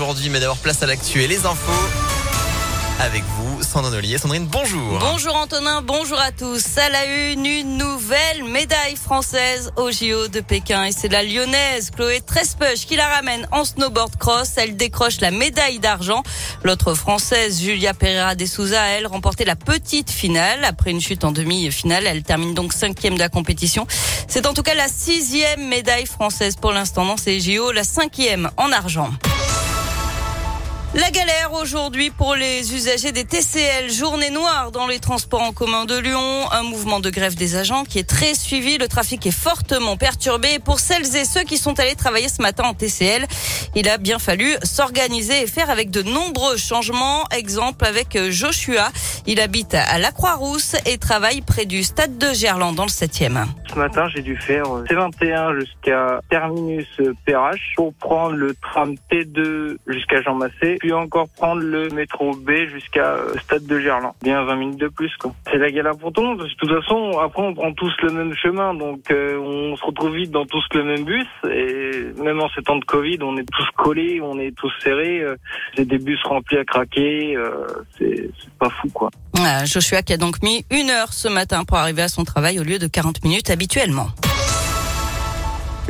aujourd'hui, mais d'abord place à l'actu et les infos avec vous, Sandrine Ollier. Sandrine, bonjour. Bonjour Antonin, bonjour à tous. À la une, une nouvelle médaille française au JO de Pékin. Et c'est la lyonnaise Chloé Trespeuch qui la ramène en snowboard cross. Elle décroche la médaille d'argent. L'autre française, Julia Pereira de Souza, elle remportait la petite finale. Après une chute en demi-finale, elle termine donc cinquième de la compétition. C'est en tout cas la sixième médaille française pour l'instant dans ces JO, la cinquième en argent. La galère aujourd'hui pour les usagers des TCL. Journée noire dans les transports en commun de Lyon. Un mouvement de grève des agents qui est très suivi. Le trafic est fortement perturbé. pour celles et ceux qui sont allés travailler ce matin en TCL, il a bien fallu s'organiser et faire avec de nombreux changements. Exemple avec Joshua. Il habite à la Croix-Rousse et travaille près du stade de Gerland dans le 7e. Ce matin, j'ai dû faire euh, C21 jusqu'à Terminus PRH pour prendre le tram T2 jusqu'à Jean Massé puis encore prendre le métro B jusqu'à euh, Stade de Gerland. Bien 20 minutes de plus, quoi. C'est la galère pour tout le monde, parce que de toute façon, après, on prend tous le même chemin, donc euh, on se retrouve vite dans tous le même bus, et même en ces temps de Covid, on est tous collés, on est tous serrés, euh, c'est des bus remplis à craquer, c'est pas fou, quoi. Joshua qui a donc mis une heure ce matin pour arriver à son travail au lieu de 40 minutes habituellement.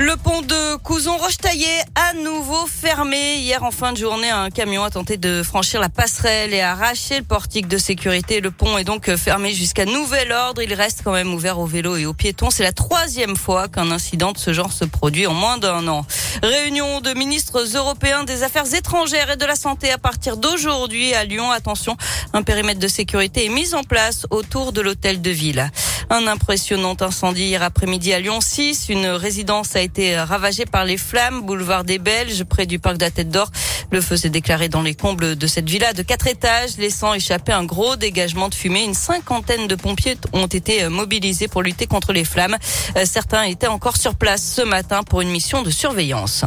Le pont de Couzon-Rochetaillé à nouveau fermé. Hier en fin de journée, un camion a tenté de franchir la passerelle et a arraché le portique de sécurité. Le pont est donc fermé jusqu'à nouvel ordre. Il reste quand même ouvert aux vélos et aux piétons. C'est la troisième fois qu'un incident de ce genre se produit en moins d'un an. Réunion de ministres européens des Affaires étrangères et de la Santé à partir d'aujourd'hui à Lyon. Attention, un périmètre de sécurité est mis en place autour de l'hôtel de ville. Un impressionnant incendie hier après-midi à Lyon 6. Une résidence a été ravagée par les flammes, boulevard des Belges, près du parc de d'Or. Le feu s'est déclaré dans les combles de cette villa de quatre étages, laissant échapper un gros dégagement de fumée. Une cinquantaine de pompiers ont été mobilisés pour lutter contre les flammes. Euh, certains étaient encore sur place ce matin pour une mission de surveillance.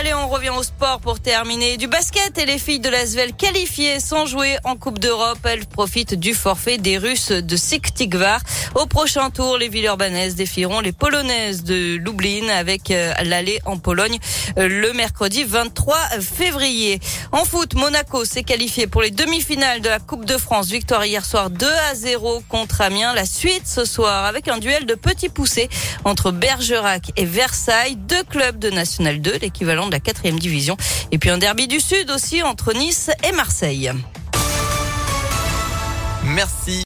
Allez, on revient au sport pour terminer. Du basket et les filles de l'Asvel qualifiées sans jouer en Coupe d'Europe. Elles profitent du forfait des Russes de Siktigvar. Au prochain tour, les Villeurbanaises défieront les Polonaises de Lublin avec euh, l'aller en Pologne euh, le mercredi 23 février. En foot, Monaco s'est qualifié pour les demi-finales de la Coupe de France. Victoire hier soir 2 à 0 contre Amiens. La suite ce soir avec un duel de petits poussés entre Bergerac et Versailles, deux clubs de National 2, l'équivalent la quatrième division. Et puis un derby du Sud aussi entre Nice et Marseille. Merci.